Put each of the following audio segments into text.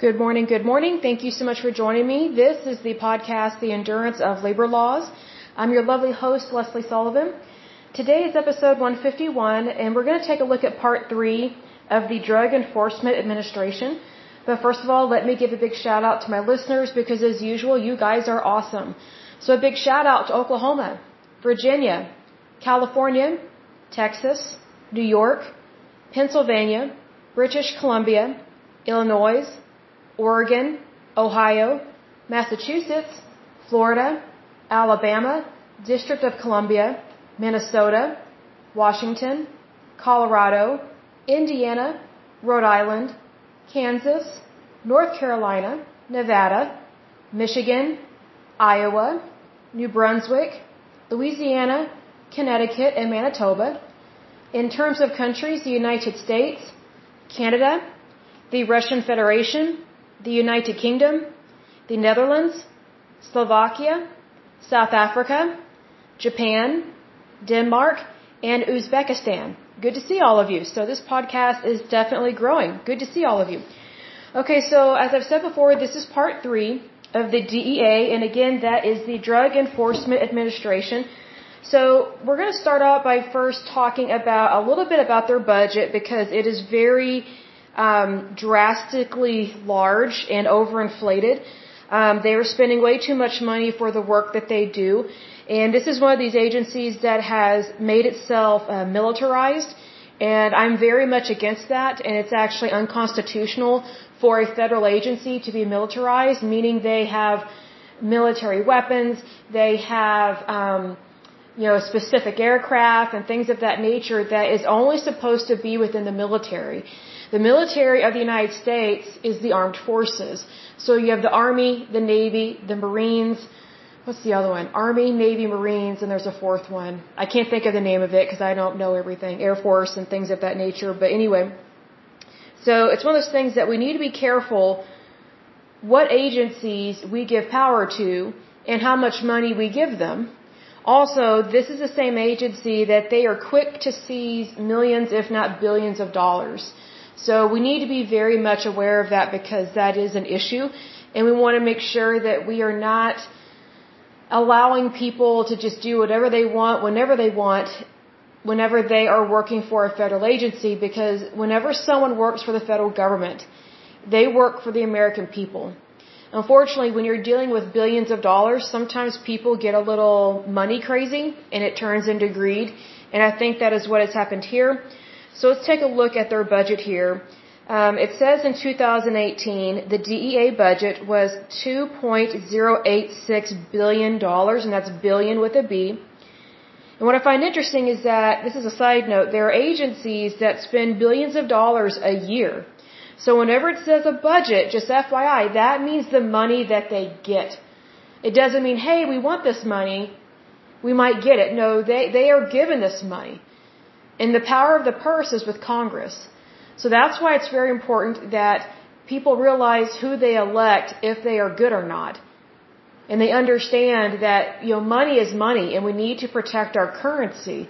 Good morning, good morning. Thank you so much for joining me. This is the podcast, The Endurance of Labor Laws. I'm your lovely host, Lesley Sullivan. Today is episode 151, and we're going to take a look at part three of the Drug Enforcement Administration. But first of all, let me give a big shout out to my listeners because as usual, you guys are awesome. So a big shout out to Oklahoma, Virginia, California, Texas, New York, Pennsylvania, British Columbia, Illinois, Oregon, Ohio, Massachusetts, Florida, Alabama, District of Columbia, Minnesota, Washington, Colorado, Indiana, Rhode Island, Kansas, North Carolina, Nevada, Michigan, Iowa, New Brunswick, Louisiana, Connecticut, and Manitoba. In terms of countries, the United States, Canada, the Russian Federation, the United Kingdom, the Netherlands, Slovakia, South Africa, Japan, Denmark, and Uzbekistan. Good to see all of you. So this podcast is definitely growing. Good to see all of you. Okay, so as I've said before, this is part three of the DEA, and again, that is the Drug Enforcement Administration. So we're going to start out by first talking about a little bit about their budget because it is very um, drastically large and overinflated. Um, they are spending way too much money for the work that they do, and this is one of these agencies that has made itself uh, militarized. And I'm very much against that, and it's actually unconstitutional for a federal agency to be militarized, meaning they have military weapons, they have um, you know, specific aircraft and things of that nature that is only supposed to be within the military. The military of the United States is the armed forces. So you have the Army, the Navy, the Marines. What's the other one? Army, Navy, Marines, and there's a fourth one. I can't think of the name of it because I don't know everything. Air Force and things of that nature. But anyway, so it's one of those things that we need to be careful what agencies we give power to and how much money we give them also, this is the same agency that they are quick to seize millions, if not billions of dollars. So we need to be very much aware of that because that is an issue. And we want to make sure that we are not allowing people to just do whatever they want, whenever they want, whenever they are working for a federal agency because whenever someone works for the federal government, they work for the American people. Unfortunately, when you're dealing with billions of dollars, sometimes people get a little money crazy and it turns into greed. And I think that is what has happened here. So let's take a look at their budget here. Um, it says in 2018 the DEA budget was 2.086 billion dollars, and that's billion with a B. And what I find interesting is that this is a side note. There are agencies that spend billions of dollars a year so whenever it says a budget, just FYI, that means the money that they get. It doesn't mean, hey, we want this money. We might get it. No, they, they are given this money. And the power of the purse is with Congress. So that's why it's very important that people realize who they elect if they are good or not. And they understand that, you know, money is money and we need to protect our currency.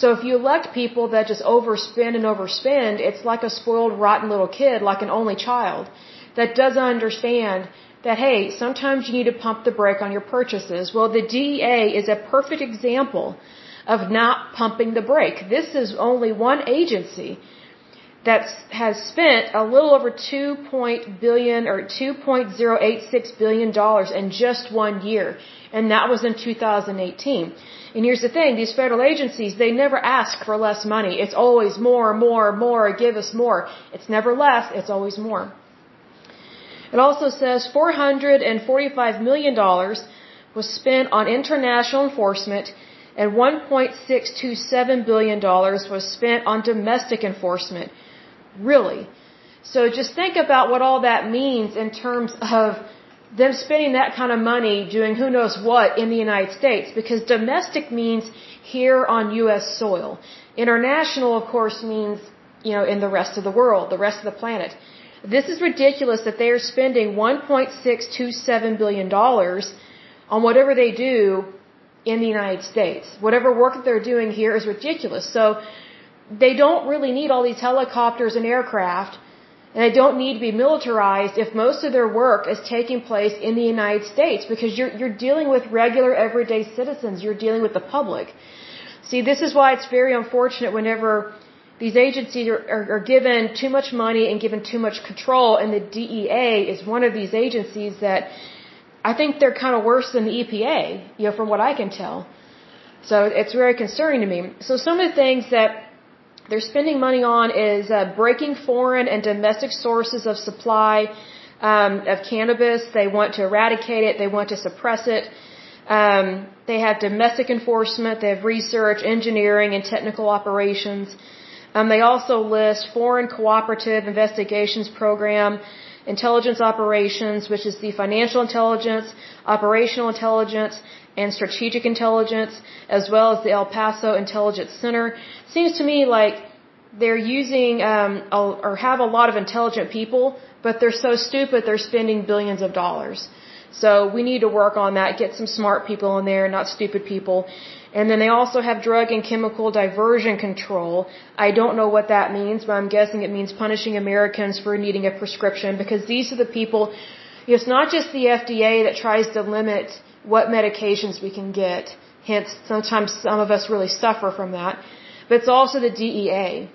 So if you elect people that just overspend and overspend, it's like a spoiled, rotten little kid, like an only child, that doesn't understand that, hey, sometimes you need to pump the brake on your purchases. Well, the DEA is a perfect example of not pumping the brake. This is only one agency that has spent a little over 2 billion or 2.086 billion dollars in just one year, and that was in 2018. And here's the thing, these federal agencies, they never ask for less money. It's always more, more, more, give us more. It's never less, it's always more. It also says $445 million was spent on international enforcement and $1.627 billion was spent on domestic enforcement. Really? So just think about what all that means in terms of them spending that kind of money doing who knows what in the United States because domestic means here on U.S. soil. International, of course, means, you know, in the rest of the world, the rest of the planet. This is ridiculous that they are spending $1.627 billion on whatever they do in the United States. Whatever work that they're doing here is ridiculous. So they don't really need all these helicopters and aircraft And they don't need to be militarized if most of their work is taking place in the United States because you're, you're dealing with regular everyday citizens. You're dealing with the public. See, this is why it's very unfortunate whenever these agencies are, are, are given too much money and given too much control, and the DEA is one of these agencies that I think they're kind of worse than the EPA, you know, from what I can tell. So it's very concerning to me. So some of the things that they're spending money on is uh, breaking foreign and domestic sources of supply um, of cannabis. They want to eradicate it. They want to suppress it. Um, they have domestic enforcement. They have research, engineering, and technical operations. Um, they also list Foreign Cooperative Investigations Program, Intelligence Operations, which is the financial intelligence, operational intelligence, and strategic intelligence, as well as the El Paso Intelligence Center. Seems to me like they're using um, or have a lot of intelligent people, but they're so stupid they're spending billions of dollars. So we need to work on that, get some smart people in there, not stupid people. And then they also have drug and chemical diversion control. I don't know what that means, but I'm guessing it means punishing Americans for needing a prescription because these are the people, it's not just the FDA that tries to limit what medications we can get. Hence, sometimes some of us really suffer from that. But it's also the DEA.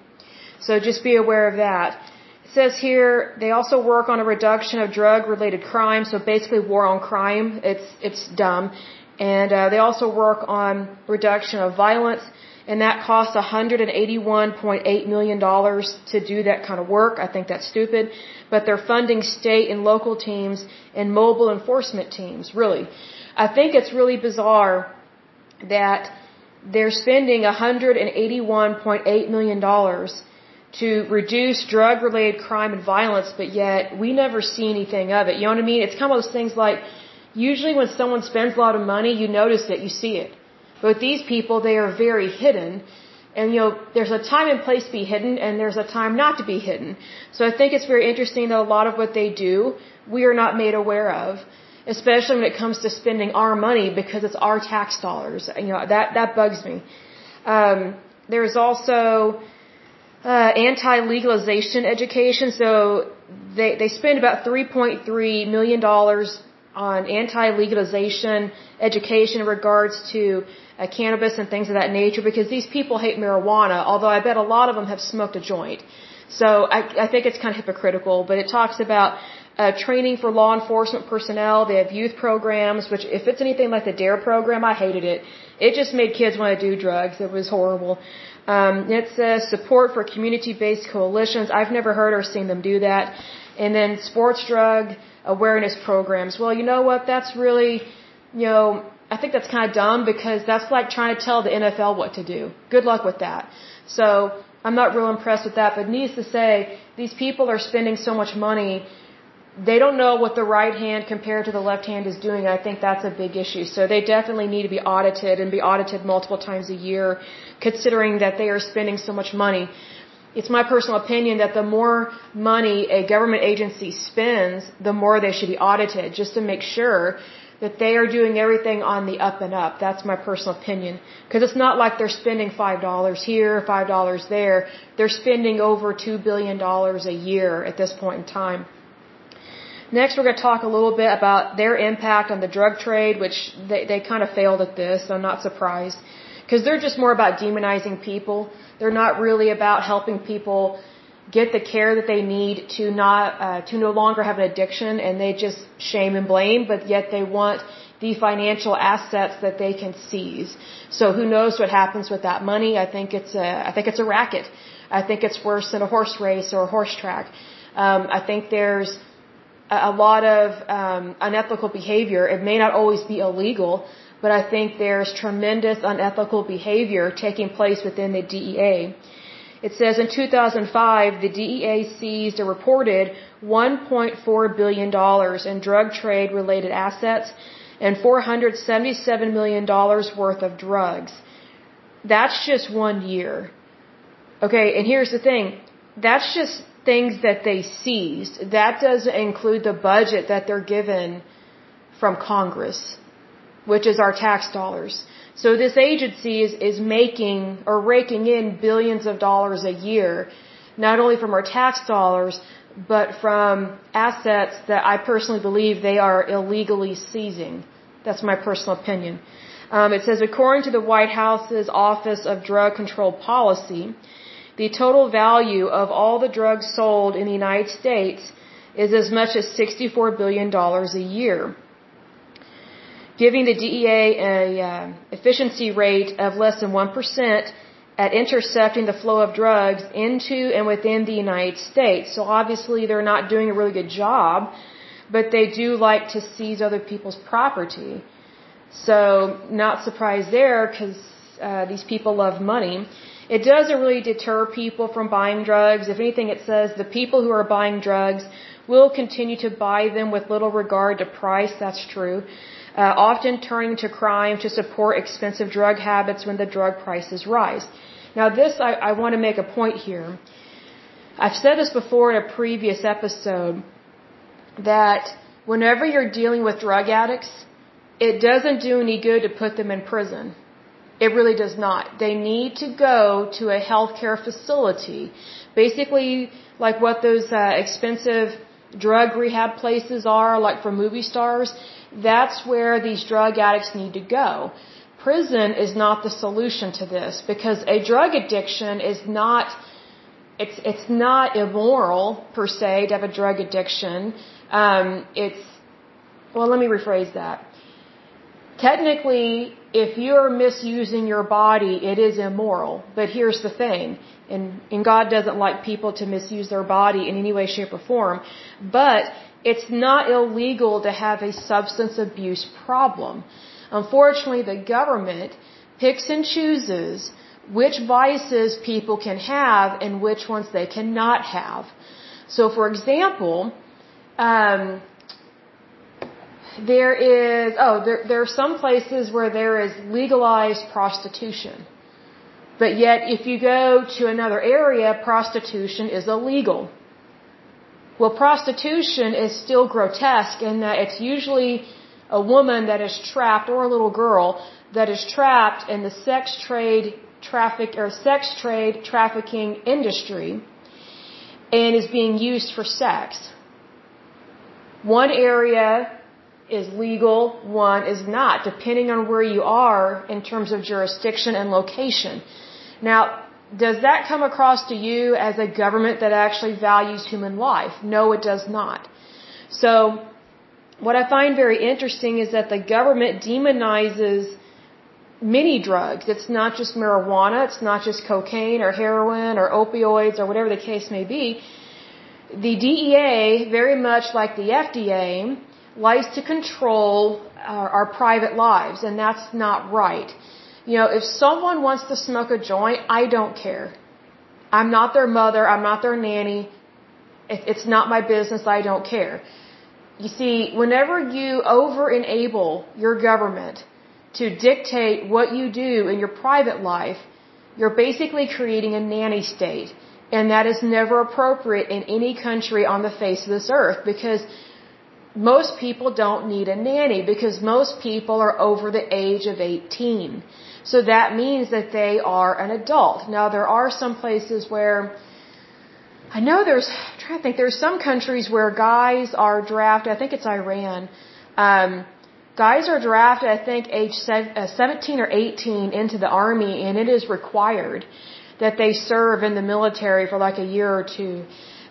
So just be aware of that. It says here they also work on a reduction of drug related crime. So basically war on crime. It's, it's dumb. And uh, they also work on reduction of violence, and that costs $181.8 million to do that kind of work. I think that's stupid. But they're funding state and local teams and mobile enforcement teams, really. I think it's really bizarre that they're spending $181.8 million to reduce drug related crime and violence, but yet we never see anything of it. You know what I mean? It's kind of those things like, Usually when someone spends a lot of money, you notice it, you see it. But these people, they are very hidden. And you know, there's a time and place to be hidden and there's a time not to be hidden. So I think it's very interesting that a lot of what they do, we are not made aware of. Especially when it comes to spending our money because it's our tax dollars. You know, that, that bugs me. Um, there's also, uh, anti-legalization education. So they, they spend about $3.3 million on anti-legalization education in regards to uh, cannabis and things of that nature because these people hate marijuana, although I bet a lot of them have smoked a joint. So I, I think it's kind of hypocritical, but it talks about uh, training for law enforcement personnel. They have youth programs, which if it's anything like the DARE program, I hated it. It just made kids want to do drugs. It was horrible. Um, it says support for community-based coalitions. I've never heard or seen them do that. And then sports drug awareness programs. Well, you know what? That's really, you know, I think that's kind of dumb because that's like trying to tell the NFL what to do. Good luck with that. So I'm not real impressed with that. But needless to say, these people are spending so much money. They don't know what the right hand compared to the left hand is doing. I think that's a big issue. So they definitely need to be audited and be audited multiple times a year, considering that they are spending so much money it's my personal opinion that the more money a government agency spends, the more they should be audited, just to make sure that they are doing everything on the up and up. That's my personal opinion. Because it's not like they're spending $5 here, $5 there. They're spending over $2 billion a year at this point in time. Next, we're going to talk a little bit about their impact on the drug trade, which they, they kind of failed at this, so I'm not surprised. Because they're just more about demonizing people. They're not really about helping people get the care that they need to not uh, to no longer have an addiction, and they just shame and blame. But yet they want the financial assets that they can seize. So who knows what happens with that money? I think it's a I think it's a racket. I think it's worse than a horse race or a horse track. Um, I think there's a lot of um, unethical behavior. It may not always be illegal, but I think there's tremendous unethical behavior taking place within the DEA. It says in 2005, the DEA seized a reported $1.4 billion in drug trade related assets and $477 million worth of drugs. That's just one year. Okay, and here's the thing. That's just things that they seized. That doesn't include the budget that they're given from Congress which is our tax dollars. So this agency is, is making or raking in billions of dollars a year, not only from our tax dollars, but from assets that I personally believe they are illegally seizing. That's my personal opinion. Um, it says, according to the White House's Office of Drug Control Policy, the total value of all the drugs sold in the United States is as much as $64 billion a year, giving the DEA a uh, efficiency rate of less than 1% at intercepting the flow of drugs into and within the United States. So obviously they're not doing a really good job, but they do like to seize other people's property. So not surprised there because uh, these people love money. It doesn't really deter people from buying drugs. If anything, it says the people who are buying drugs will continue to buy them with little regard to price. That's true. Uh, often turning to crime to support expensive drug habits when the drug prices rise. Now, this I, I want to make a point here. I've said this before in a previous episode that whenever you're dealing with drug addicts, it doesn't do any good to put them in prison. It really does not. They need to go to a healthcare facility. Basically, like what those uh, expensive drug rehab places are, like for movie stars, that's where these drug addicts need to go. Prison is not the solution to this because a drug addiction is not it's it's not immoral per se to have a drug addiction. Um, it's well, let me rephrase that. Technically, if you're misusing your body, it is immoral. But here's the thing, and, and God doesn't like people to misuse their body in any way, shape, or form. But it's not illegal to have a substance abuse problem. Unfortunately, the government picks and chooses which vices people can have and which ones they cannot have. So, for example, um, there is oh there there are some places where there is legalized prostitution. But yet if you go to another area prostitution is illegal. Well prostitution is still grotesque in that it's usually a woman that is trapped or a little girl that is trapped in the sex trade traffic or sex trade trafficking industry and is being used for sex. One area is legal, one is not, depending on where you are in terms of jurisdiction and location. Now, does that come across to you as a government that actually values human life? No, it does not. So, what I find very interesting is that the government demonizes many drugs. It's not just marijuana, it's not just cocaine or heroin or opioids or whatever the case may be. The DEA, very much like the FDA, likes to control our, our private lives, and that's not right. You know, if someone wants to smoke a joint, I don't care. I'm not their mother, I'm not their nanny. It's not my business, I don't care. You see, whenever you over enable your government to dictate what you do in your private life, you're basically creating a nanny state. And that is never appropriate in any country on the face of this earth because most people don't need a nanny because most people are over the age of 18. So that means that they are an adult. Now there are some places where I know there's I'm trying to think there's some countries where guys are drafted. I think it's Iran. Um, guys are drafted. I think age uh, 17 or 18 into the army, and it is required that they serve in the military for like a year or two.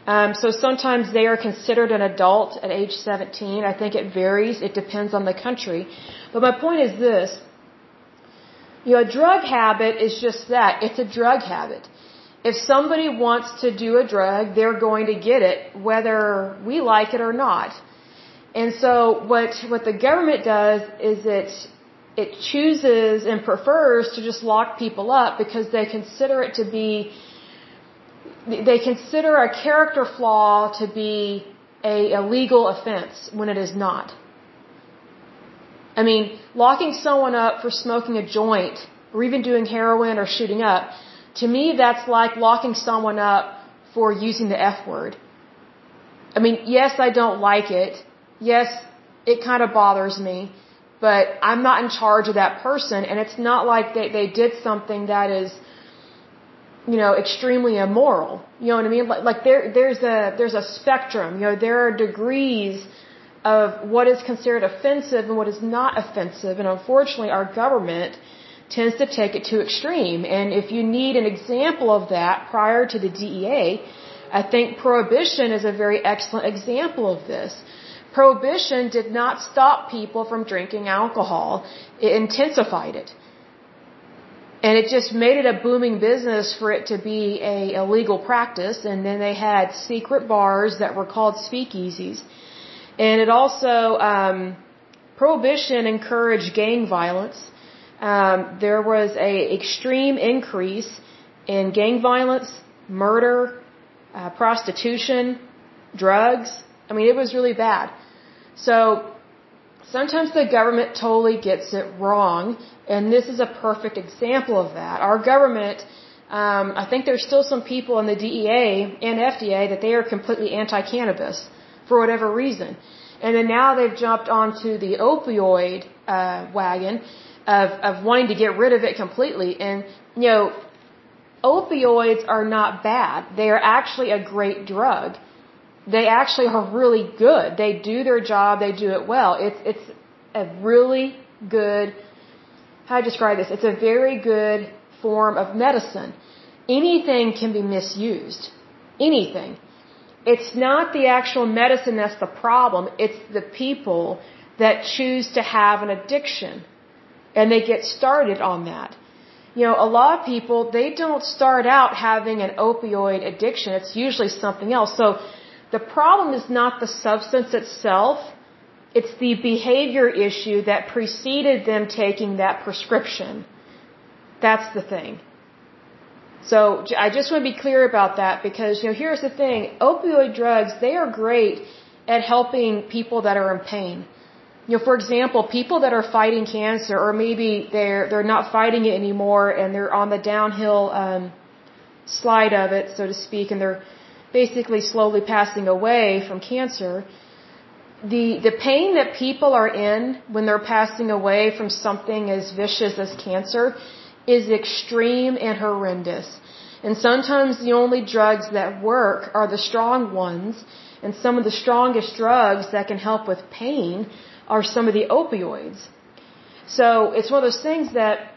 Um, so sometimes they are considered an adult at age 17. I think it varies. It depends on the country. But my point is this. You know, a drug habit is just that. It's a drug habit. If somebody wants to do a drug, they're going to get it, whether we like it or not. And so what, what the government does is it, it chooses and prefers to just lock people up because they consider it to be they consider a character flaw to be a, a legal offense when it is not. I mean, locking someone up for smoking a joint or even doing heroin or shooting up, to me that's like locking someone up for using the F word. I mean, yes, I don't like it. Yes, it kind of bothers me, but I'm not in charge of that person and it's not like they, they did something that is you know, extremely immoral. You know what I mean? Like, like there, there's a, there's a spectrum. You know, there are degrees of what is considered offensive and what is not offensive. And unfortunately, our government tends to take it to extreme. And if you need an example of that prior to the DEA, I think prohibition is a very excellent example of this. Prohibition did not stop people from drinking alcohol. It intensified it. And it just made it a booming business for it to be a illegal practice. And then they had secret bars that were called speakeasies. And it also, um, prohibition encouraged gang violence. Um, there was a extreme increase in gang violence, murder, uh, prostitution, drugs. I mean, it was really bad. So sometimes the government totally gets it wrong, and this is a perfect example of that. Our government, um, I think there's still some people in the DEA and FDA that they are completely anti-cannabis for whatever reason. And then now they've jumped onto the opioid uh, wagon of, of wanting to get rid of it completely. And, you know, opioids are not bad. They are actually a great drug. They actually are really good. They do their job. They do it well. It's, it's a really good, how do I describe this? It's a very good form of medicine. Anything can be misused. Anything. It's not the actual medicine that's the problem. It's the people that choose to have an addiction. And they get started on that you know, a lot of people, they don't start out having an opioid addiction. It's usually something else. So the problem is not the substance itself. It's the behavior issue that preceded them taking that prescription. That's the thing. So I just want to be clear about that because, you know, here's the thing. Opioid drugs, they are great at helping people that are in pain. You know, for example, people that are fighting cancer, or maybe they're they're not fighting it anymore, and they're on the downhill um, slide of it, so to speak, and they're basically slowly passing away from cancer. The the pain that people are in when they're passing away from something as vicious as cancer is extreme and horrendous. And sometimes the only drugs that work are the strong ones, and some of the strongest drugs that can help with pain are some of the opioids. So it's one of those things that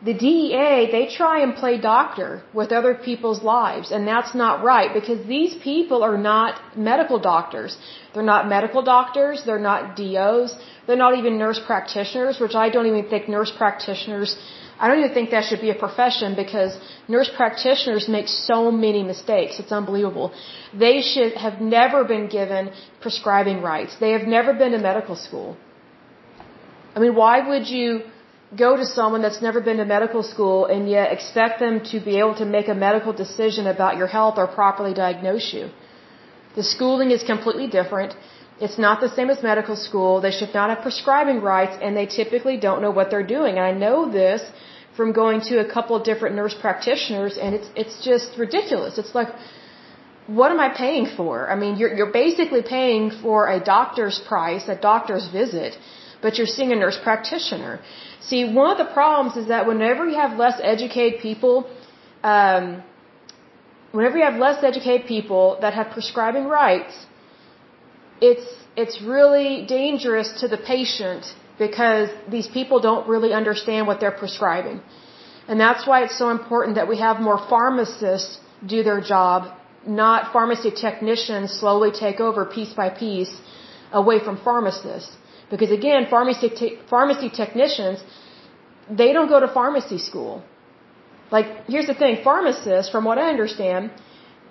the DEA, they try and play doctor with other people's lives, and that's not right because these people are not medical doctors. They're not medical doctors, they're not DOs, they're not even nurse practitioners, which I don't even think nurse practitioners, I don't even think that should be a profession because nurse practitioners make so many mistakes. It's unbelievable. They should have never been given prescribing rights. They have never been to medical school. I mean, why would you go to someone that's never been to medical school and yet expect them to be able to make a medical decision about your health or properly diagnose you? The schooling is completely different. It's not the same as medical school. They should not have prescribing rights and they typically don't know what they're doing. And I know this from going to a couple of different nurse practitioners and it's it's just ridiculous. It's like what am I paying for? I mean, you're you're basically paying for a doctor's price, a doctor's visit, but you're seeing a nurse practitioner. See, one of the problems is that whenever you have less educated people, um, whenever you have less educated people that have prescribing rights, it's it's really dangerous to the patient because these people don't really understand what they're prescribing. And that's why it's so important that we have more pharmacists do their job, not pharmacy technicians slowly take over piece by piece away from pharmacists. Because again, pharmacy, te- pharmacy technicians, they don't go to pharmacy school. Like, here's the thing, pharmacists, from what I understand,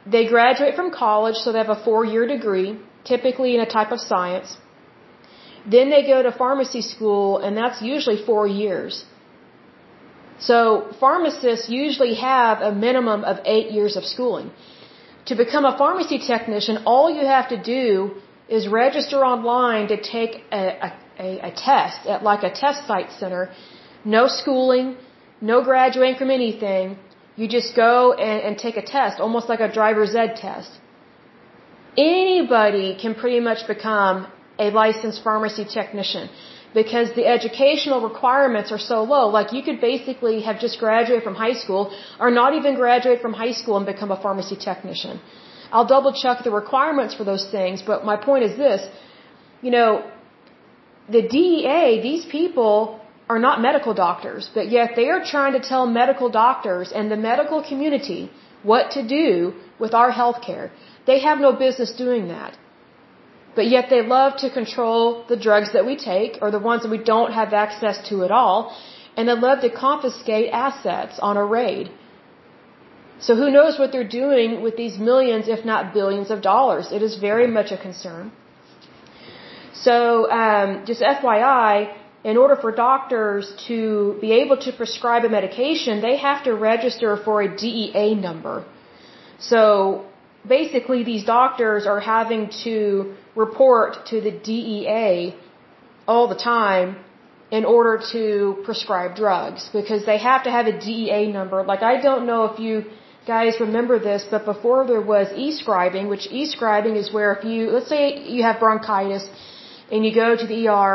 they graduate from college, so they have a four year degree, typically in a type of science. Then they go to pharmacy school, and that's usually four years. So pharmacists usually have a minimum of eight years of schooling. To become a pharmacy technician, all you have to do is register online to take a, a, a test at like a test site center. No schooling, no graduating from anything. You just go and, and take a test, almost like a driver's ed test. Anybody can pretty much become a licensed pharmacy technician. because the educational requirements are so low. Like you could basically have just graduated from high school or not even graduate from high school and become a pharmacy technician. I'll double check the requirements for those things, but my point is this, you know, the DEA, these people are not medical doctors, but yet they are trying to tell medical doctors and the medical community what to do with our health care. They have no business doing that. But yet they love to control the drugs that we take or the ones that we don't have access to at all. And they love to confiscate assets on a raid. So who knows what they're doing with these millions, if not billions of dollars. It is very much a concern. So, um, just FYI, in order for doctors to be able to prescribe a medication, they have to register for a DEA number. So, basically, these doctors are having to report to the DEA all the time in order to prescribe drugs because they have to have a DEA number. Like, I don't know if you guys remember this, but before there was e-scribing, which e-scribing is where if you, let's say you have bronchitis and you go to the ER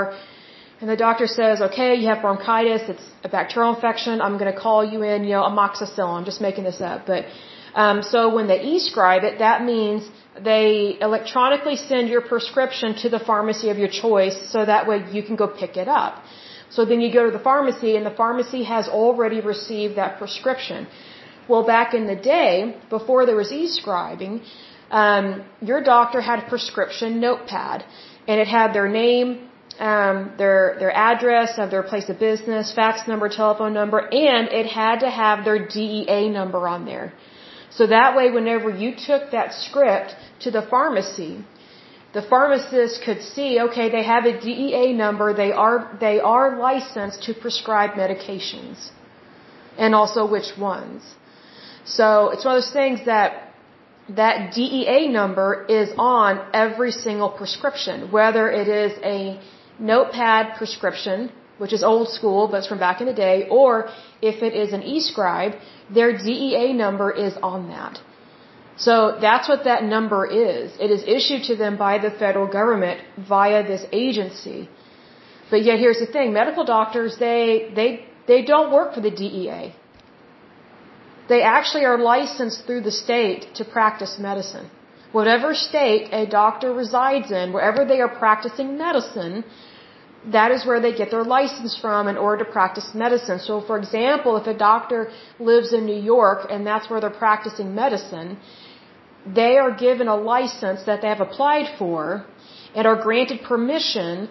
and the doctor says, okay, you have bronchitis, it's a bacterial infection, I'm going to call you in, you know, amoxicillin. I'm just making this up. But, um, so when they e-scribe it, that means they electronically send your prescription to the pharmacy of your choice so that way you can go pick it up. So then you go to the pharmacy and the pharmacy has already received that prescription. Well, back in the day, before there was e-scribing, um, your doctor had a prescription notepad and it had their name, um, their their address of their place of business, fax number, telephone number, and it had to have their DEA number on there. So that way, whenever you took that script to the pharmacy, the pharmacist could see, okay, they have a DEA number, they are they are licensed to prescribe medications, and also which ones. So it's one of those things that that DEA number is on every single prescription, whether it is a notepad prescription, which is old school, but it's from back in the day, or if it is an e-scribe, their DEA number is on that. So that's what that number is. It is issued to them by the federal government via this agency. But yet here's the thing, medical doctors, they, they, they don't work for the DEA. They actually are licensed through the state to practice medicine. Whatever state a doctor resides in, wherever they are practicing medicine, that is where they get their license from in order to practice medicine. So, for example, if a doctor lives in New York and that's where they're practicing medicine, they are given a license that they have applied for and are granted permission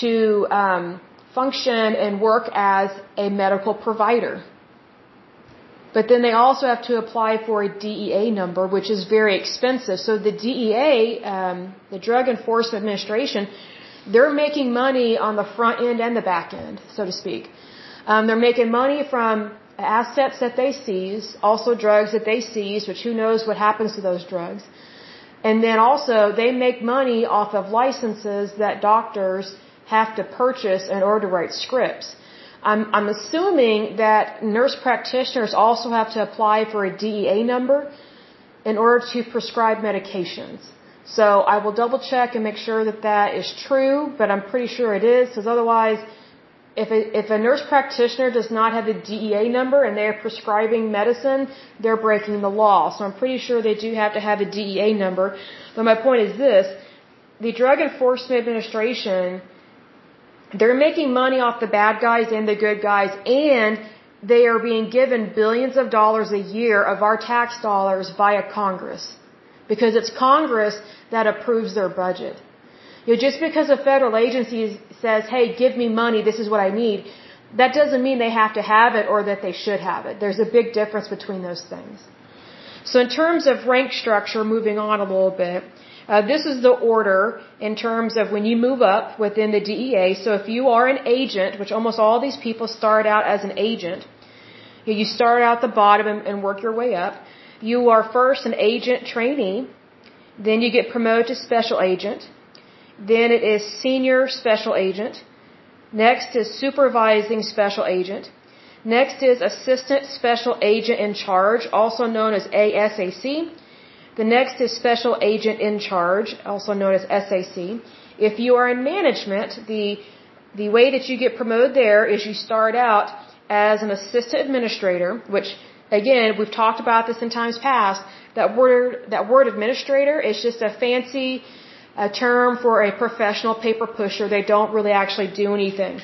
to um, function and work as a medical provider. But then they also have to apply for a DEA number, which is very expensive. So the DEA, um, the Drug Enforcement Administration, they're making money on the front end and the back end, so to speak. Um, they're making money from assets that they seize, also drugs that they seize, which who knows what happens to those drugs. And then also they make money off of licenses that doctors have to purchase in order to write scripts. I'm, I'm assuming that nurse practitioners also have to apply for a DEA number in order to prescribe medications. So I will double check and make sure that that is true, but I'm pretty sure it is, because otherwise, if a, if a nurse practitioner does not have a DEA number and they're prescribing medicine, they're breaking the law. So I'm pretty sure they do have to have a DEA number. But my point is this, the Drug Enforcement Administration they're making money off the bad guys and the good guys, and they are being given billions of dollars a year of our tax dollars via Congress. Because it's Congress that approves their budget. You know, just because a federal agency says, hey, give me money, this is what I need, that doesn't mean they have to have it or that they should have it. There's a big difference between those things. So in terms of rank structure, moving on a little bit, uh, this is the order in terms of when you move up within the DEA. So if you are an agent, which almost all these people start out as an agent, you start out the bottom and, and work your way up. You are first an agent trainee, then you get promoted to special agent, then it is senior special agent, next is supervising special agent, next is assistant special agent in charge, also known as ASAC. The next is Special Agent in Charge, also known as SAC. If you are in management, the the way that you get promoted there is you start out as an assistant administrator, which again, we've talked about this in times past. That word, that word administrator is just a fancy a term for a professional paper pusher. They don't really actually do anything.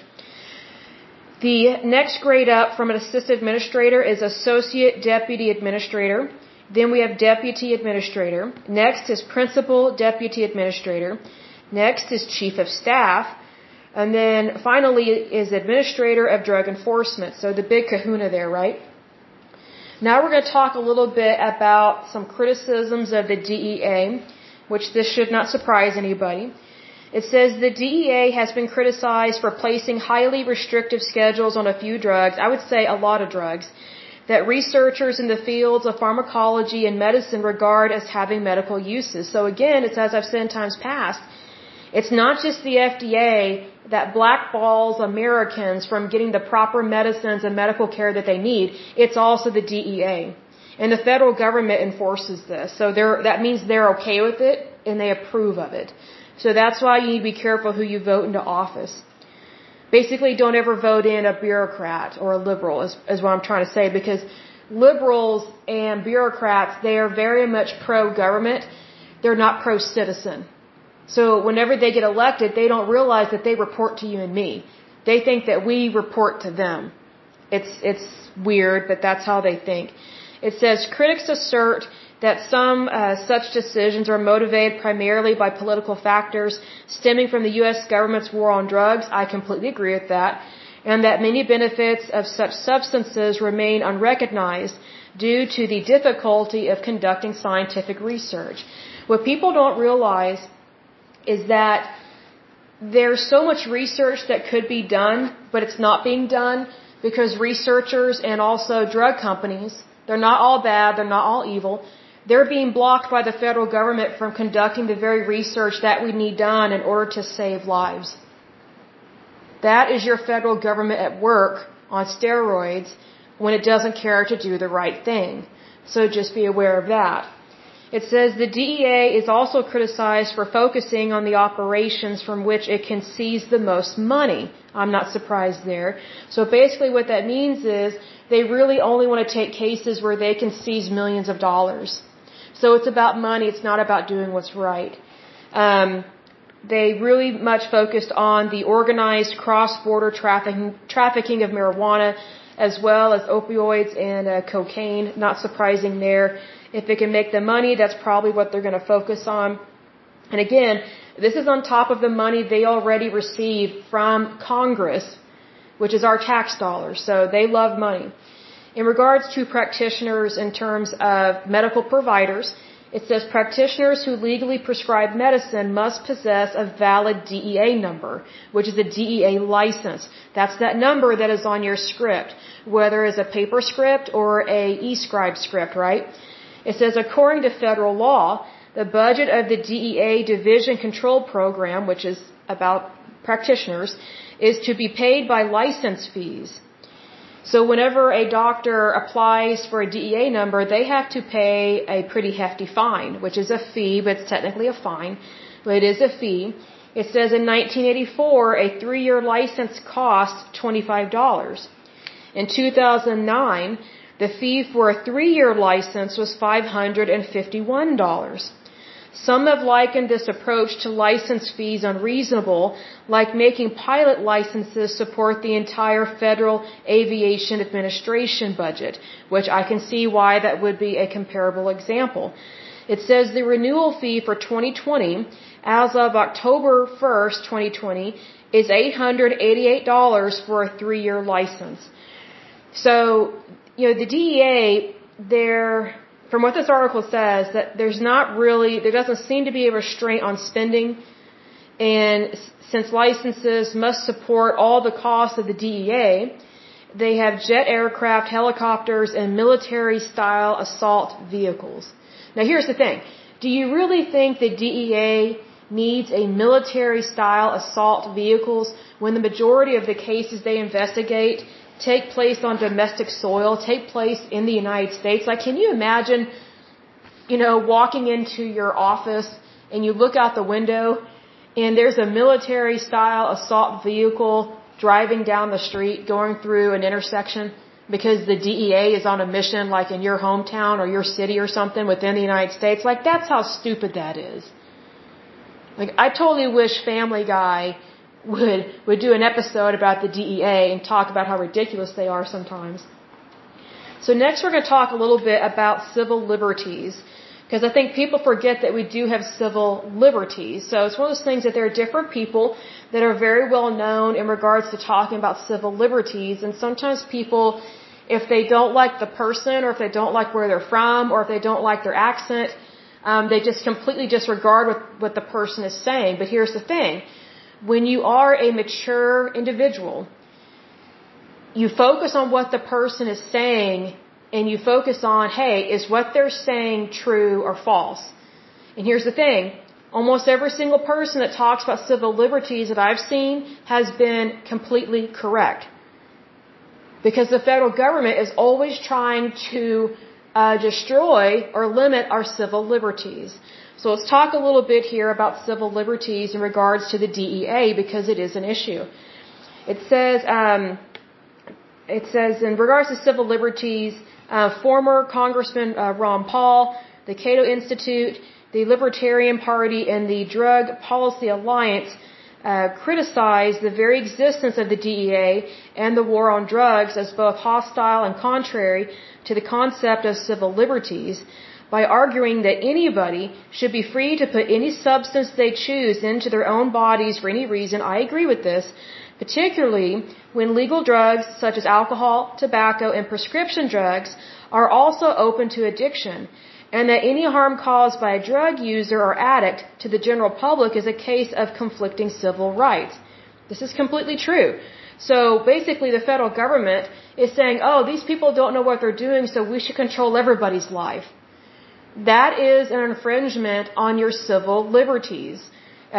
The next grade up from an assistant administrator is associate deputy administrator. Then we have deputy administrator. Next is principal deputy administrator. Next is chief of staff. And then finally is administrator of drug enforcement. So the big kahuna there, right? Now we're going to talk a little bit about some criticisms of the DEA, which this should not surprise anybody. It says the DEA has been criticized for placing highly restrictive schedules on a few drugs, I would say a lot of drugs, that researchers in the fields of pharmacology and medicine regard as having medical uses. So again, it's as I've said in times past, it's not just the FDA that blackballs Americans from getting the proper medicines and medical care that they need. It's also the DEA. And the federal government enforces this. So that means they're okay with it and they approve of it. So that's why you need to be careful who you vote into office. Basically, don't ever vote in a bureaucrat or a liberal, is, is what I'm trying to say, because liberals and bureaucrats, they are very much pro-government. They're not pro-citizen. So whenever they get elected, they don't realize that they report to you and me. They think that we report to them. It's, it's weird, but that's how they think. It says critics assert that some uh, such decisions are motivated primarily by political factors stemming from the U.S. government's war on drugs. I completely agree with that. And that many benefits of such substances remain unrecognized due to the difficulty of conducting scientific research. What people don't realize is that there's so much research that could be done, but it's not being done because researchers and also drug companies, they're not all bad, they're not all evil. They're being blocked by the federal government from conducting the very research that we need done in order to save lives. That is your federal government at work on steroids when it doesn't care to do the right thing. So just be aware of that. It says the DEA is also criticized for focusing on the operations from which it can seize the most money. I'm not surprised there. So basically what that means is they really only want to take cases where they can seize millions of dollars. So it's about money, it's not about doing what's right. Um, they really much focused on the organized cross-border trafficking, trafficking of marijuana as well as opioids and uh, cocaine. Not surprising there. If it can make the money, that's probably what they're going to focus on. And again, this is on top of the money they already receive from Congress, which is our tax dollars. So they love money. In regards to practitioners in terms of medical providers, it says practitioners who legally prescribe medicine must possess a valid DEA number, which is a DEA license. That's that number that is on your script, whether it's a paper script or a e-scribe script, right? It says, according to federal law, the budget of the DEA Diversion Control Program, which is about practitioners, is to be paid by license fees. So whenever a doctor applies for a DEA number, they have to pay a pretty hefty fine, which is a fee, but it's technically a fine, but it is a fee. It says in 1984, a three-year license cost $25. In 2009, the fee for a three-year license was $551. Some have likened this approach to license fees unreasonable, like making pilot licenses support the entire Federal Aviation Administration budget, which I can see why that would be a comparable example. It says the renewal fee for 2020, as of October 1st, 2020, is $888 for a three-year license. So you know, the DEA, there, from what this article says, that there's not really, there doesn't seem to be a restraint on spending. And since licenses must support all the costs of the DEA, they have jet aircraft, helicopters, and military style assault vehicles. Now here's the thing. Do you really think the DEA needs a military style assault vehicles when the majority of the cases they investigate take place on domestic soil, take place in the United States. Like, can you imagine, you know, walking into your office and you look out the window and there's a military style assault vehicle driving down the street going through an intersection because the DEA is on a mission like in your hometown or your city or something within the United States, like that's how stupid that is. Like I totally wish Family Guy would would do an episode about the DEA and talk about how ridiculous they are sometimes. So next we're going to talk a little bit about civil liberties because I think people forget that we do have civil liberties. So it's one of those things that there are different people that are very well known in regards to talking about civil liberties and sometimes people if they don't like the person or if they don't like where they're from or if they don't like their accent, um, they just completely disregard what, what the person is saying. But here's the thing. When you are a mature individual, you focus on what the person is saying and you focus on, hey, is what they're saying true or false? And here's the thing. Almost every single person that talks about civil liberties that I've seen has been completely correct. Because the federal government is always trying to uh, destroy or limit our civil liberties. So let's talk a little bit here about civil liberties in regards to the DEA because it is an issue. It says, um, it says in regards to civil liberties, uh, former Congressman uh, Ron Paul, the Cato Institute, the Libertarian Party, and the Drug Policy Alliance uh, criticized the very existence of the DEA and the war on drugs as both hostile and contrary to the concept of civil liberties by arguing that anybody should be free to put any substance they choose into their own bodies for any reason. I agree with this, particularly when legal drugs such as alcohol, tobacco, and prescription drugs are also open to addiction and that any harm caused by a drug user or addict to the general public is a case of conflicting civil rights. This is completely true. So basically the federal government is saying, oh, these people don't know what they're doing, so we should control everybody's life. That is an infringement on your civil liberties.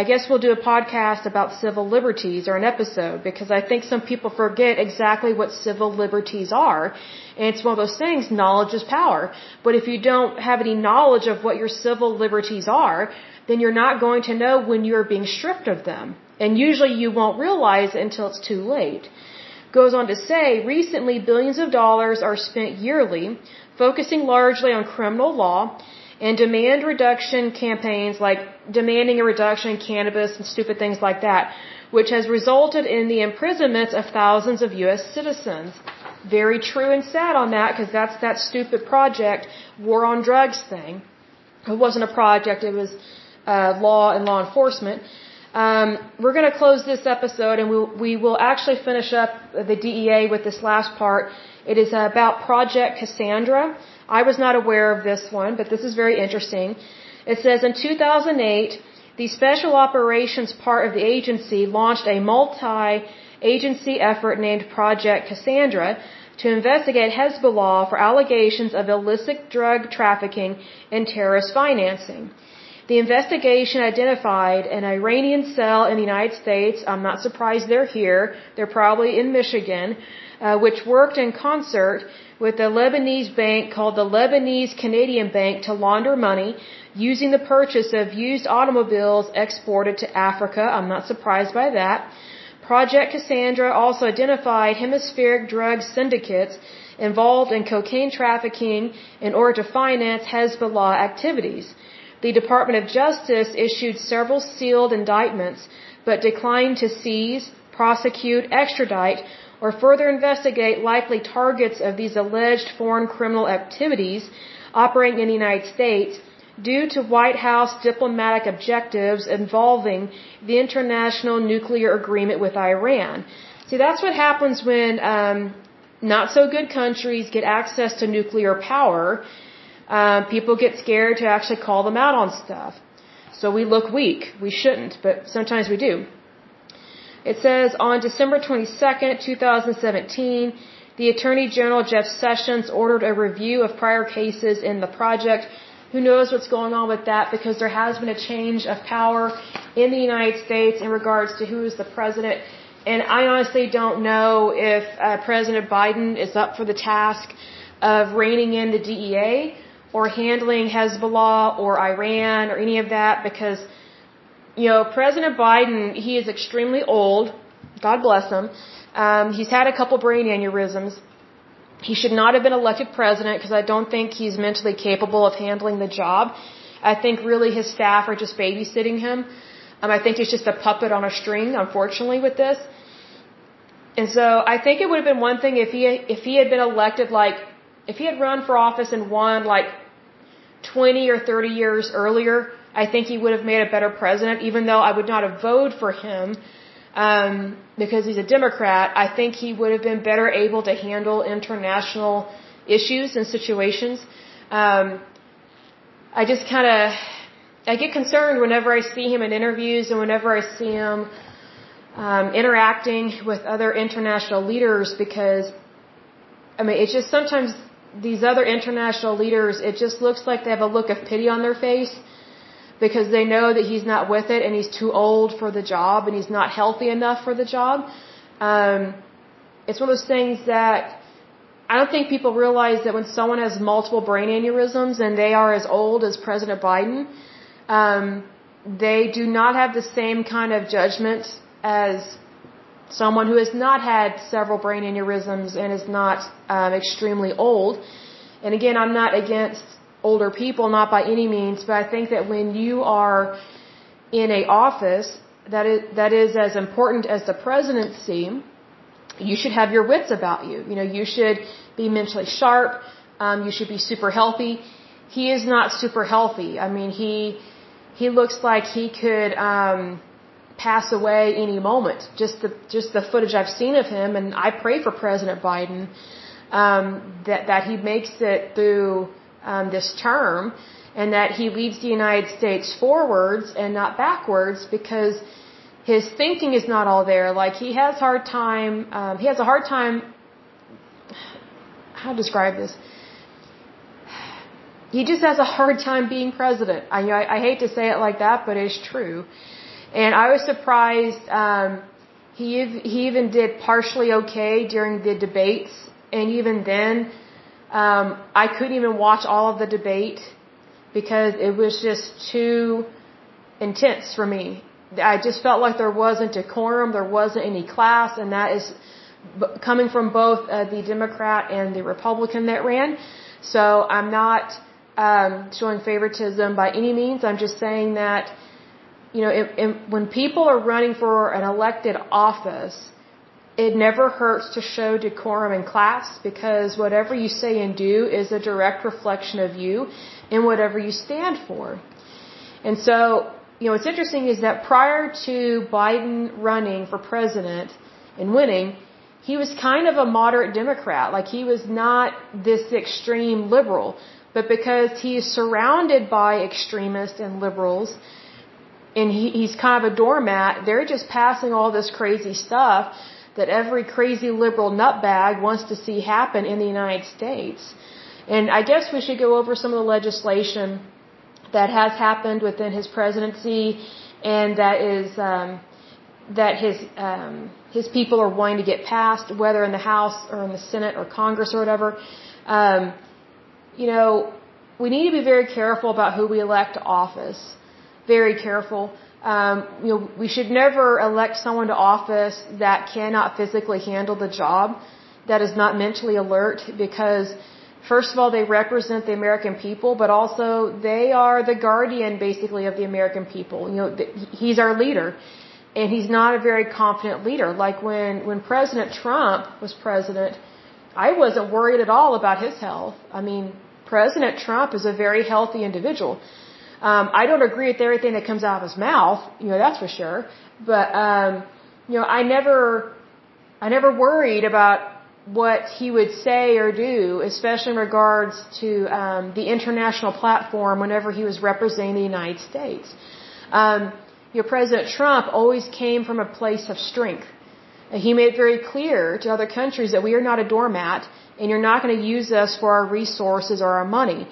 I guess we'll do a podcast about civil liberties or an episode because I think some people forget exactly what civil liberties are. And it's one of those things, knowledge is power. But if you don't have any knowledge of what your civil liberties are, then you're not going to know when you're being stripped of them. And usually you won't realize it until it's too late. Goes on to say, recently billions of dollars are spent yearly focusing largely on criminal law and demand reduction campaigns like demanding a reduction in cannabis and stupid things like that, which has resulted in the imprisonments of thousands of U.S. citizens. Very true and sad on that because that's that stupid project, war on drugs thing. It wasn't a project, it was uh, law and law enforcement. Um, we're going to close this episode and we'll, we will actually finish up the DEA with this last part. It is about Project Cassandra. I was not aware of this one, but this is very interesting. It says in 2008, the Special Operations part of the agency launched a multi-agency effort named Project Cassandra to investigate Hezbollah for allegations of illicit drug trafficking and terrorist financing. The investigation identified an Iranian cell in the United States. I'm not surprised they're here. They're probably in Michigan, uh, which worked in concert with a Lebanese bank called the Lebanese Canadian Bank to launder money using the purchase of used automobiles exported to Africa. I'm not surprised by that. Project Cassandra also identified hemispheric drug syndicates involved in cocaine trafficking in order to finance Hezbollah activities. The Department of Justice issued several sealed indictments but declined to seize, prosecute, extradite, or further investigate likely targets of these alleged foreign criminal activities operating in the United States due to White House diplomatic objectives involving the international nuclear agreement with Iran. See, that's what happens when um, not so good countries get access to nuclear power. Uh, people get scared to actually call them out on stuff. So we look weak. We shouldn't, but sometimes we do. It says on December 22nd, 2017, the Attorney General Jeff Sessions ordered a review of prior cases in the project. Who knows what's going on with that because there has been a change of power in the United States in regards to who is the president. And I honestly don't know if uh, President Biden is up for the task of reining in the DEA or handling Hezbollah or Iran or any of that because you know, President Biden, he is extremely old. God bless him. Um, he's had a couple brain aneurysms. He should not have been elected president because I don't think he's mentally capable of handling the job. I think really his staff are just babysitting him. Um, I think he's just a puppet on a string, unfortunately, with this. And so I think it would have been one thing if he if he had been elected like if he had run for office and won like 20 or 30 years earlier, I think he would have made a better president. Even though I would not have voted for him um, because he's a Democrat, I think he would have been better able to handle international issues and situations. Um, I just kind of I get concerned whenever I see him in interviews and whenever I see him um, interacting with other international leaders because, I mean, it's just sometimes these other international leaders, it just looks like they have a look of pity on their face because they know that he's not with it and he's too old for the job and he's not healthy enough for the job. Um, it's one of those things that I don't think people realize that when someone has multiple brain aneurysms and they are as old as President Biden, um, they do not have the same kind of judgment as someone who has not had several brain aneurysms and is not um, extremely old. And again, I'm not against older people, not by any means, but I think that when you are in a office that is, that is as important as the presidency, you should have your wits about you. You know, you should be mentally sharp. Um, you should be super healthy. He is not super healthy. I mean, he he looks like he could um, pass away any moment. Just the just the footage I've seen of him, and I pray for President Biden um, that that he makes it through um, this term, and that he leads the United States forwards and not backwards, because his thinking is not all there. Like he has hard time. Um, he has a hard time. How to describe this? He just has a hard time being president. I, I, I hate to say it like that, but it's true. And I was surprised. Um, he he even did partially okay during the debates, and even then, um, I couldn't even watch all of the debate because it was just too intense for me. I just felt like there wasn't decorum, there wasn't any class, and that is coming from both uh, the Democrat and the Republican that ran. So I'm not um, showing favoritism by any means. I'm just saying that you know, it, it, when people are running for an elected office, it never hurts to show decorum in class because whatever you say and do is a direct reflection of you and whatever you stand for. And so, you know, what's interesting is that prior to Biden running for president and winning, he was kind of a moderate Democrat. Like he was not this extreme liberal. But because he is surrounded by extremists and liberals, and he, he's kind of a doormat. They're just passing all this crazy stuff that every crazy liberal nutbag wants to see happen in the United States. And I guess we should go over some of the legislation that has happened within his presidency and that is um, that his um, his people are wanting to get passed, whether in the House or in the Senate or Congress or whatever. Um, you know, we need to be very careful about who we elect to office very careful. Um, you know, we should never elect someone to office that cannot physically handle the job, that is not mentally alert, because first of all, they represent the American people, but also they are the guardian, basically, of the American people. You know, he's our leader, and he's not a very confident leader. Like when when President Trump was president, I wasn't worried at all about his health. I mean, President Trump is a very healthy individual. Um, I don't agree with everything that comes out of his mouth, you know, that's for sure. But um, you know, I never, I never worried about what he would say or do, especially in regards to um, the international platform whenever he was representing the United States. Um, you know, President Trump always came from a place of strength. He made very clear to other countries that we are not a doormat and you're not going to use us for our resources or our money.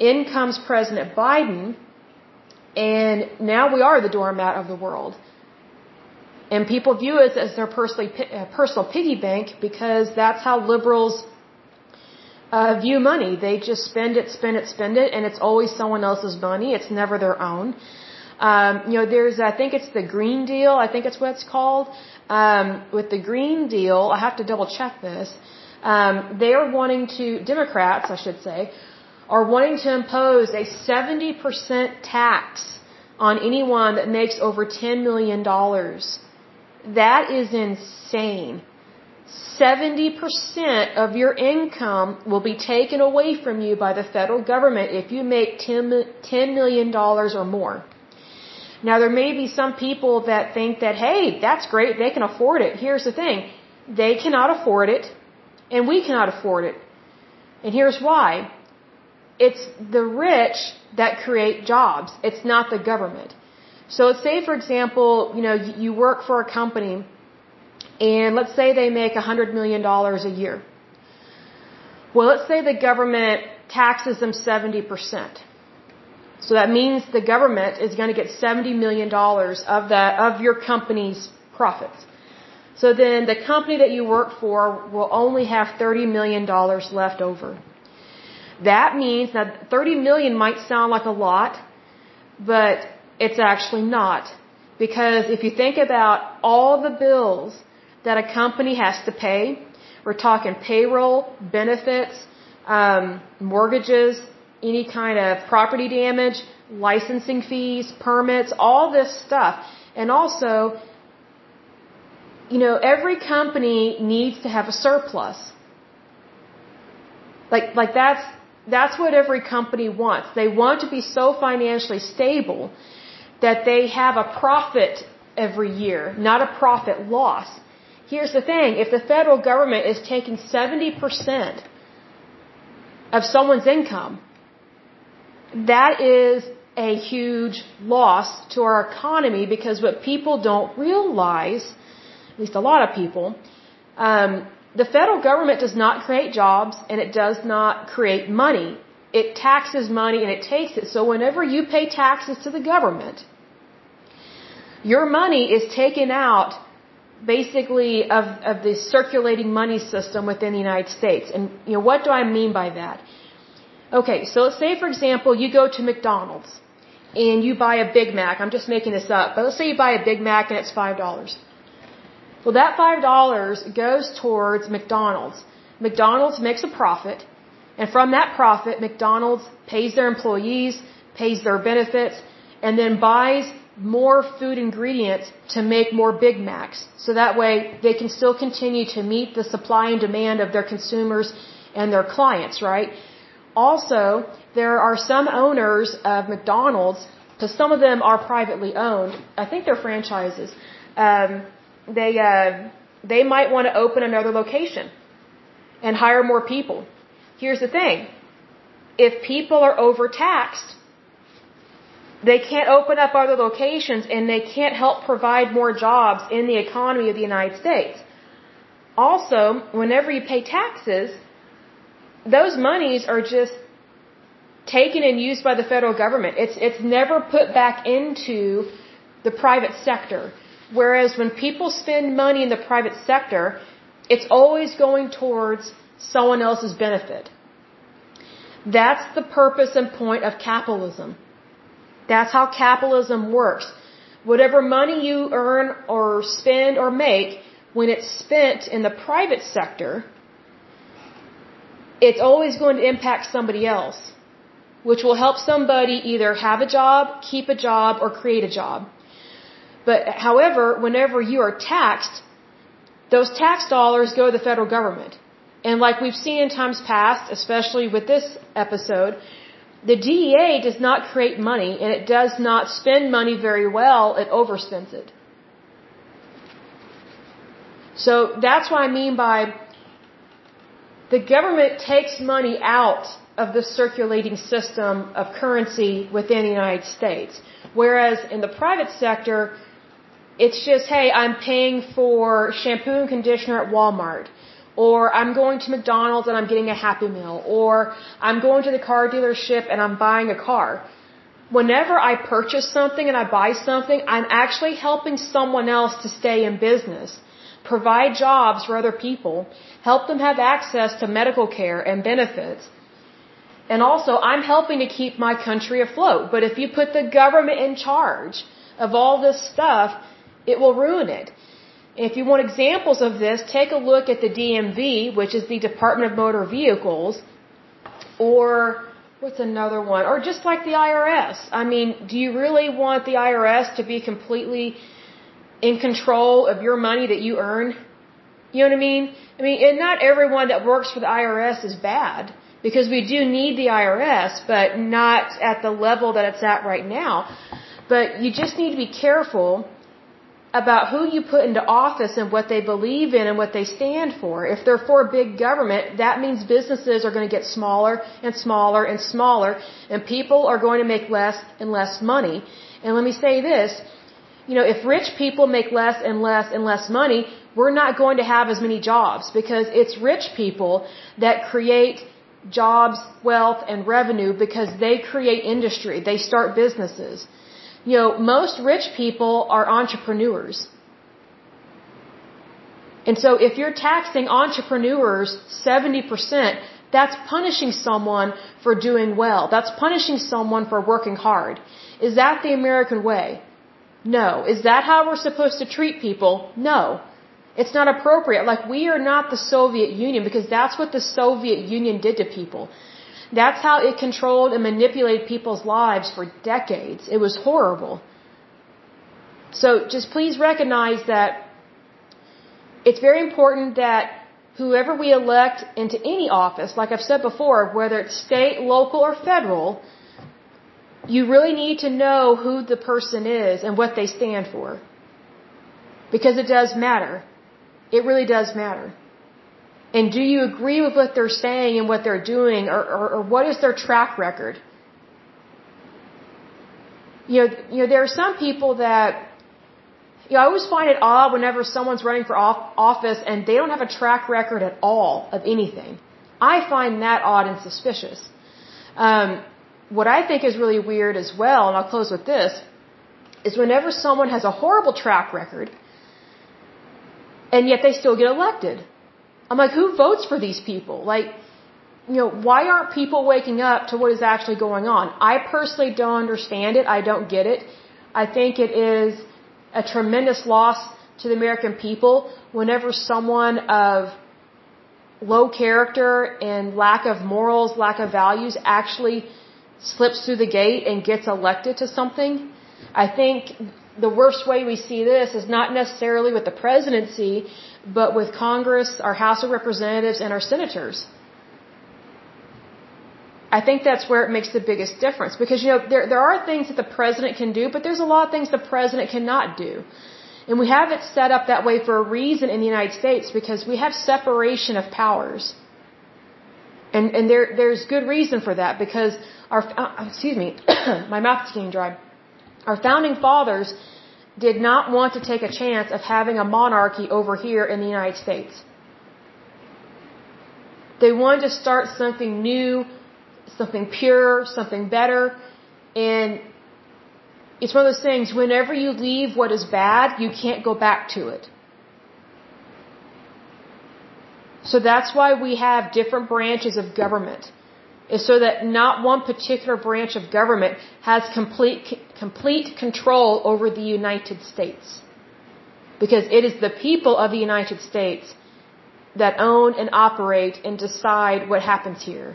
In comes President Biden, and now we are the doormat of the world. And people view us as their personally, uh, personal piggy bank because that's how liberals uh, view money. They just spend it, spend it, spend it, and it's always someone else's money. It's never their own. Um, you know, there's, I think it's the Green Deal. I think it's what it's called. Um, with the Green Deal, I have to double check this. Um, they're wanting to, Democrats, I should say, are wanting to impose a 70% tax on anyone that makes over $10 million. That is insane. 70% of your income will be taken away from you by the federal government if you make $10 million or more. Now there may be some people that think that, hey, that's great, they can afford it. Here's the thing. They cannot afford it, and we cannot afford it. And here's why. It's the rich that create jobs. It's not the government. So let's say, for example, you know, you work for a company and let's say they make $100 million a year. Well, let's say the government taxes them 70%. So that means the government is going to get $70 million of that, of your company's profits. So then the company that you work for will only have $30 million left over. That means that 30 million might sound like a lot, but it's actually not. Because if you think about all the bills that a company has to pay. We're talking payroll, benefits, um, mortgages, any kind of property damage, licensing fees, permits, all this stuff. And also, you know, every company needs to have a surplus. Like, like that's, that's what every company wants. They want to be so financially stable that they have a profit every year, not a profit loss. Here's the thing if the federal government is taking 70% of someone's income, that is a huge loss to our economy because what people don't realize, at least a lot of people, um, the federal government does not create jobs and it does not create money. It taxes money and it takes it. So whenever you pay taxes to the government, your money is taken out basically of, of the circulating money system within the United States. And you know, what do I mean by that? Okay, so let's say for example you go to McDonald's and you buy a Big Mac. I'm just making this up, but let's say you buy a Big Mac and it's five dollars. Well, that five dollars goes towards McDonald's. McDonald's makes a profit, and from that profit, McDonald's pays their employees, pays their benefits, and then buys more food ingredients to make more Big Macs. So that way they can still continue to meet the supply and demand of their consumers and their clients, right? Also, there are some owners of McDonald's, because some of them are privately owned. I think they're franchises. Um, they uh, they might want to open another location and hire more people. Here's the thing: if people are overtaxed, they can't open up other locations and they can't help provide more jobs in the economy of the United States. Also, whenever you pay taxes, those monies are just taken and used by the federal government. It's, it's never put back into the private sector. Whereas when people spend money in the private sector, it's always going towards someone else's benefit. That's the purpose and point of capitalism. That's how capitalism works. Whatever money you earn or spend or make, when it's spent in the private sector, it's always going to impact somebody else, which will help somebody either have a job, keep a job, or create a job. But however, whenever you are taxed, those tax dollars go to the federal government. And like we've seen in times past, especially with this episode, the DEA does not create money and it does not spend money very well, it overspends it. So that's what I mean by the government takes money out of the circulating system of currency within the United States. Whereas in the private sector, it's just, hey, I'm paying for shampoo and conditioner at Walmart or I'm going to McDonald's and I'm getting a Happy Meal, or I'm going to the car dealership and I'm buying a car. Whenever I purchase something and I buy something, I'm actually helping someone else to stay in business, provide jobs for other people, help them have access to medical care and benefits. And also, I'm helping to keep my country afloat. But if you put the government in charge of all this stuff, it will ruin it. If you want examples of this, take a look at the DMV, which is the Department of Motor Vehicles, or what's another one? Or just like the IRS. I mean, do you really want the IRS to be completely in control of your money that you earn? You know what I mean? I mean, and not everyone that works for the IRS is bad because we do need the IRS, but not at the level that it's at right now. But you just need to be careful about who you put into office and what they believe in and what they stand for. If they're for big government, that means businesses are going to get smaller and smaller and smaller, and people are going to make less and less money. And let me say this, you know, if rich people make less and less and less money, we're not going to have as many jobs because it's rich people that create jobs, wealth, and revenue because they create industry. They start businesses. You know, most rich people are entrepreneurs. And so if you're taxing entrepreneurs 70%, that's punishing someone for doing well. That's punishing someone for working hard. Is that the American way? No. Is that how we're supposed to treat people? No. It's not appropriate. Like we are not the Soviet Union because that's what the Soviet Union did to people. That's how it controlled and manipulated people's lives for decades. It was horrible. So just please recognize that it's very important that whoever we elect into any office, like I've said before, whether it's state, local, or federal, you really need to know who the person is and what they stand for. Because it does matter. It really does matter. And do you agree with what they're saying and what they're doing, or, or, or what is their track record? You know, you know, there are some people that, you know, I always find it odd whenever someone's running for office and they don't have a track record at all of anything. I find that odd and suspicious. Um, what I think is really weird as well, and I'll close with this, is whenever someone has a horrible track record, and yet they still get elected. I'm like, who votes for these people? Like, you know, why aren't people waking up to what is actually going on? I personally don't understand it. I don't get it. I think it is a tremendous loss to the American people whenever someone of low character and lack of morals, lack of values actually slips through the gate and gets elected to something. I think the worst way we see this is not necessarily with the presidency, but with Congress, our House of Representatives, and our senators. I think that's where it makes the biggest difference because, you know, there, there are things that the president can do, but there's a lot of things the president cannot do. And we have it set up that way for a reason in the United States because we have separation of powers. And, and there, there's good reason for that because our, uh, excuse me, my mouth is getting dry. Our founding fathers did not want to take a chance of having a monarchy over here in the United States. They wanted to start something new, something pure, something better, and it's one of those things, whenever you leave what is bad, you can't go back to it. So that's why we have different branches of government is so that not one particular branch of government has complete, complete control over the United States. Because it is the people of the United States that own and operate and decide what happens here.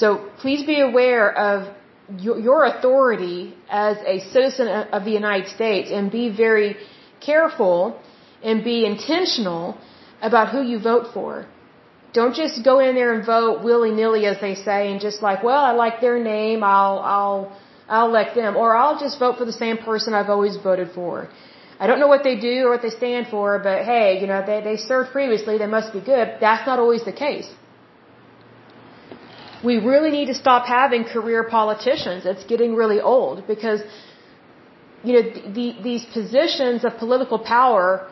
So please be aware of your authority as a citizen of the United States and be very careful and be intentional about who you vote for. Don't just go in there and vote willy nilly, as they say, and just like, well, I like their name, I'll, I'll, I'll elect them, or I'll just vote for the same person I've always voted for. I don't know what they do or what they stand for, but hey, you know, they, they served previously, they must be good. That's not always the case. We really need to stop having career politicians. It's getting really old because, you know, the, these positions of political power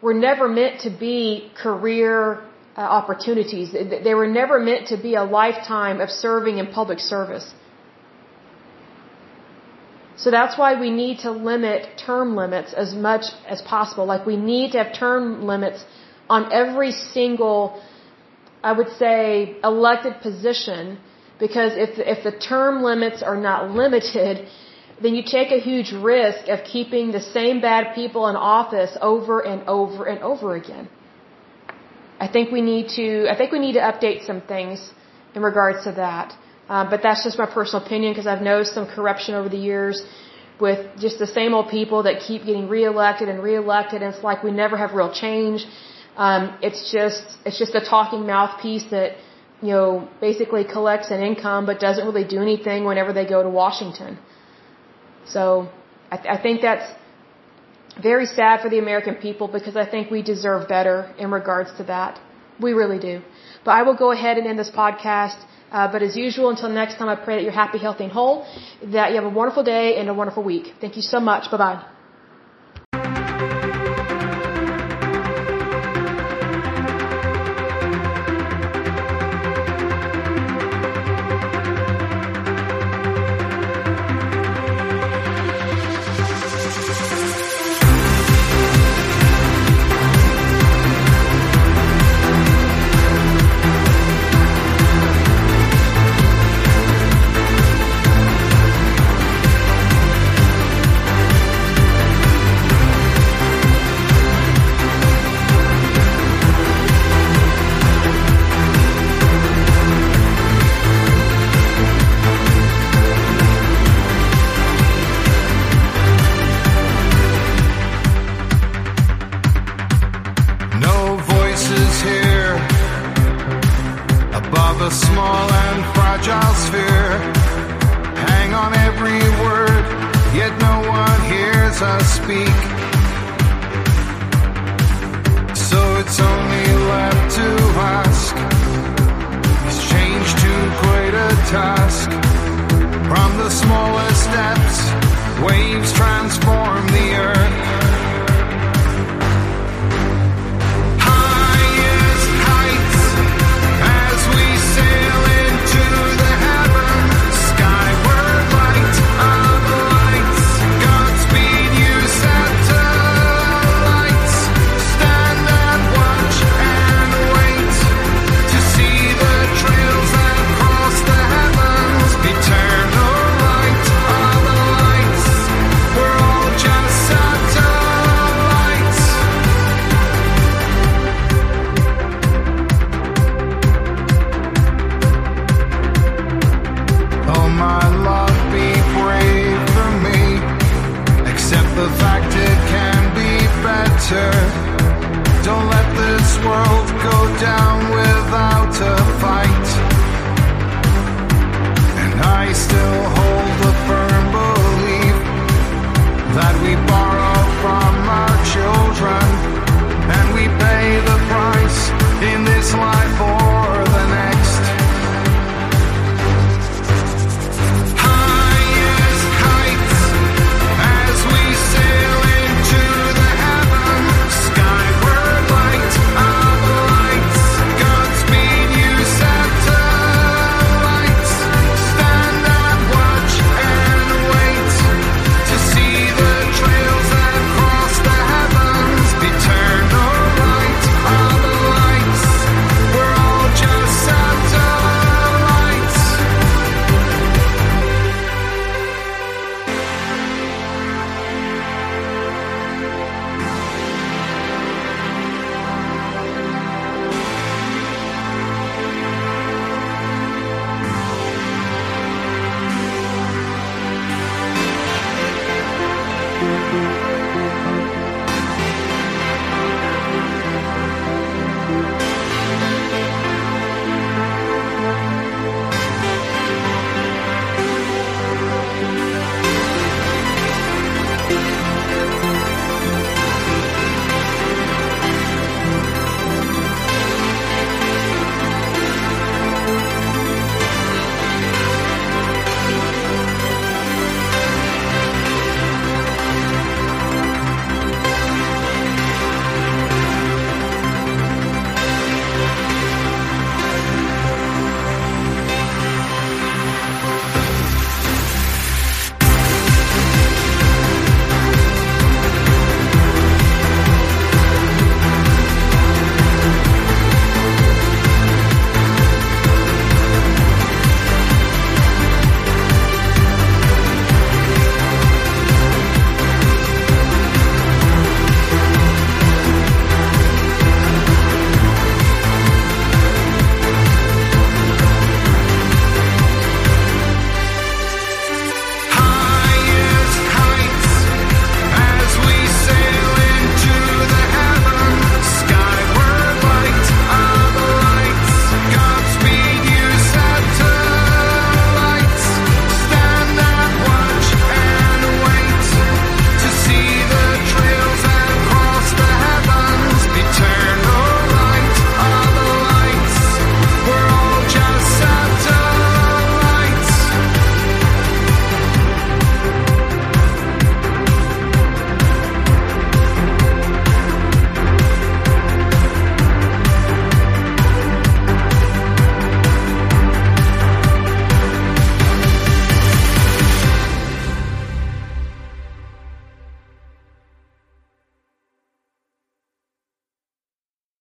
were never meant to be career uh, opportunities. They were never meant to be a lifetime of serving in public service. So that's why we need to limit term limits as much as possible. Like we need to have term limits on every single I would say, elected position because if, if the term limits are not limited, then you take a huge risk of keeping the same bad people in office over and over and over again. I think we need to, I think we need to update some things in regards to that. Um, but that's just my personal opinion because I've noticed some corruption over the years with just the same old people that keep getting reelected and reelected, and it's like we never have real change. Um, it's just it's just a talking mouthpiece that you know basically collects an income but doesn't really do anything whenever they go to Washington. So I, th- I think that's very sad for the American people because I think we deserve better in regards to that. We really do. But I will go ahead and end this podcast. Uh, but as usual, until next time, I pray that you're happy, healthy, and whole, that you have a wonderful day and a wonderful week. Thank you so much. Bye bye.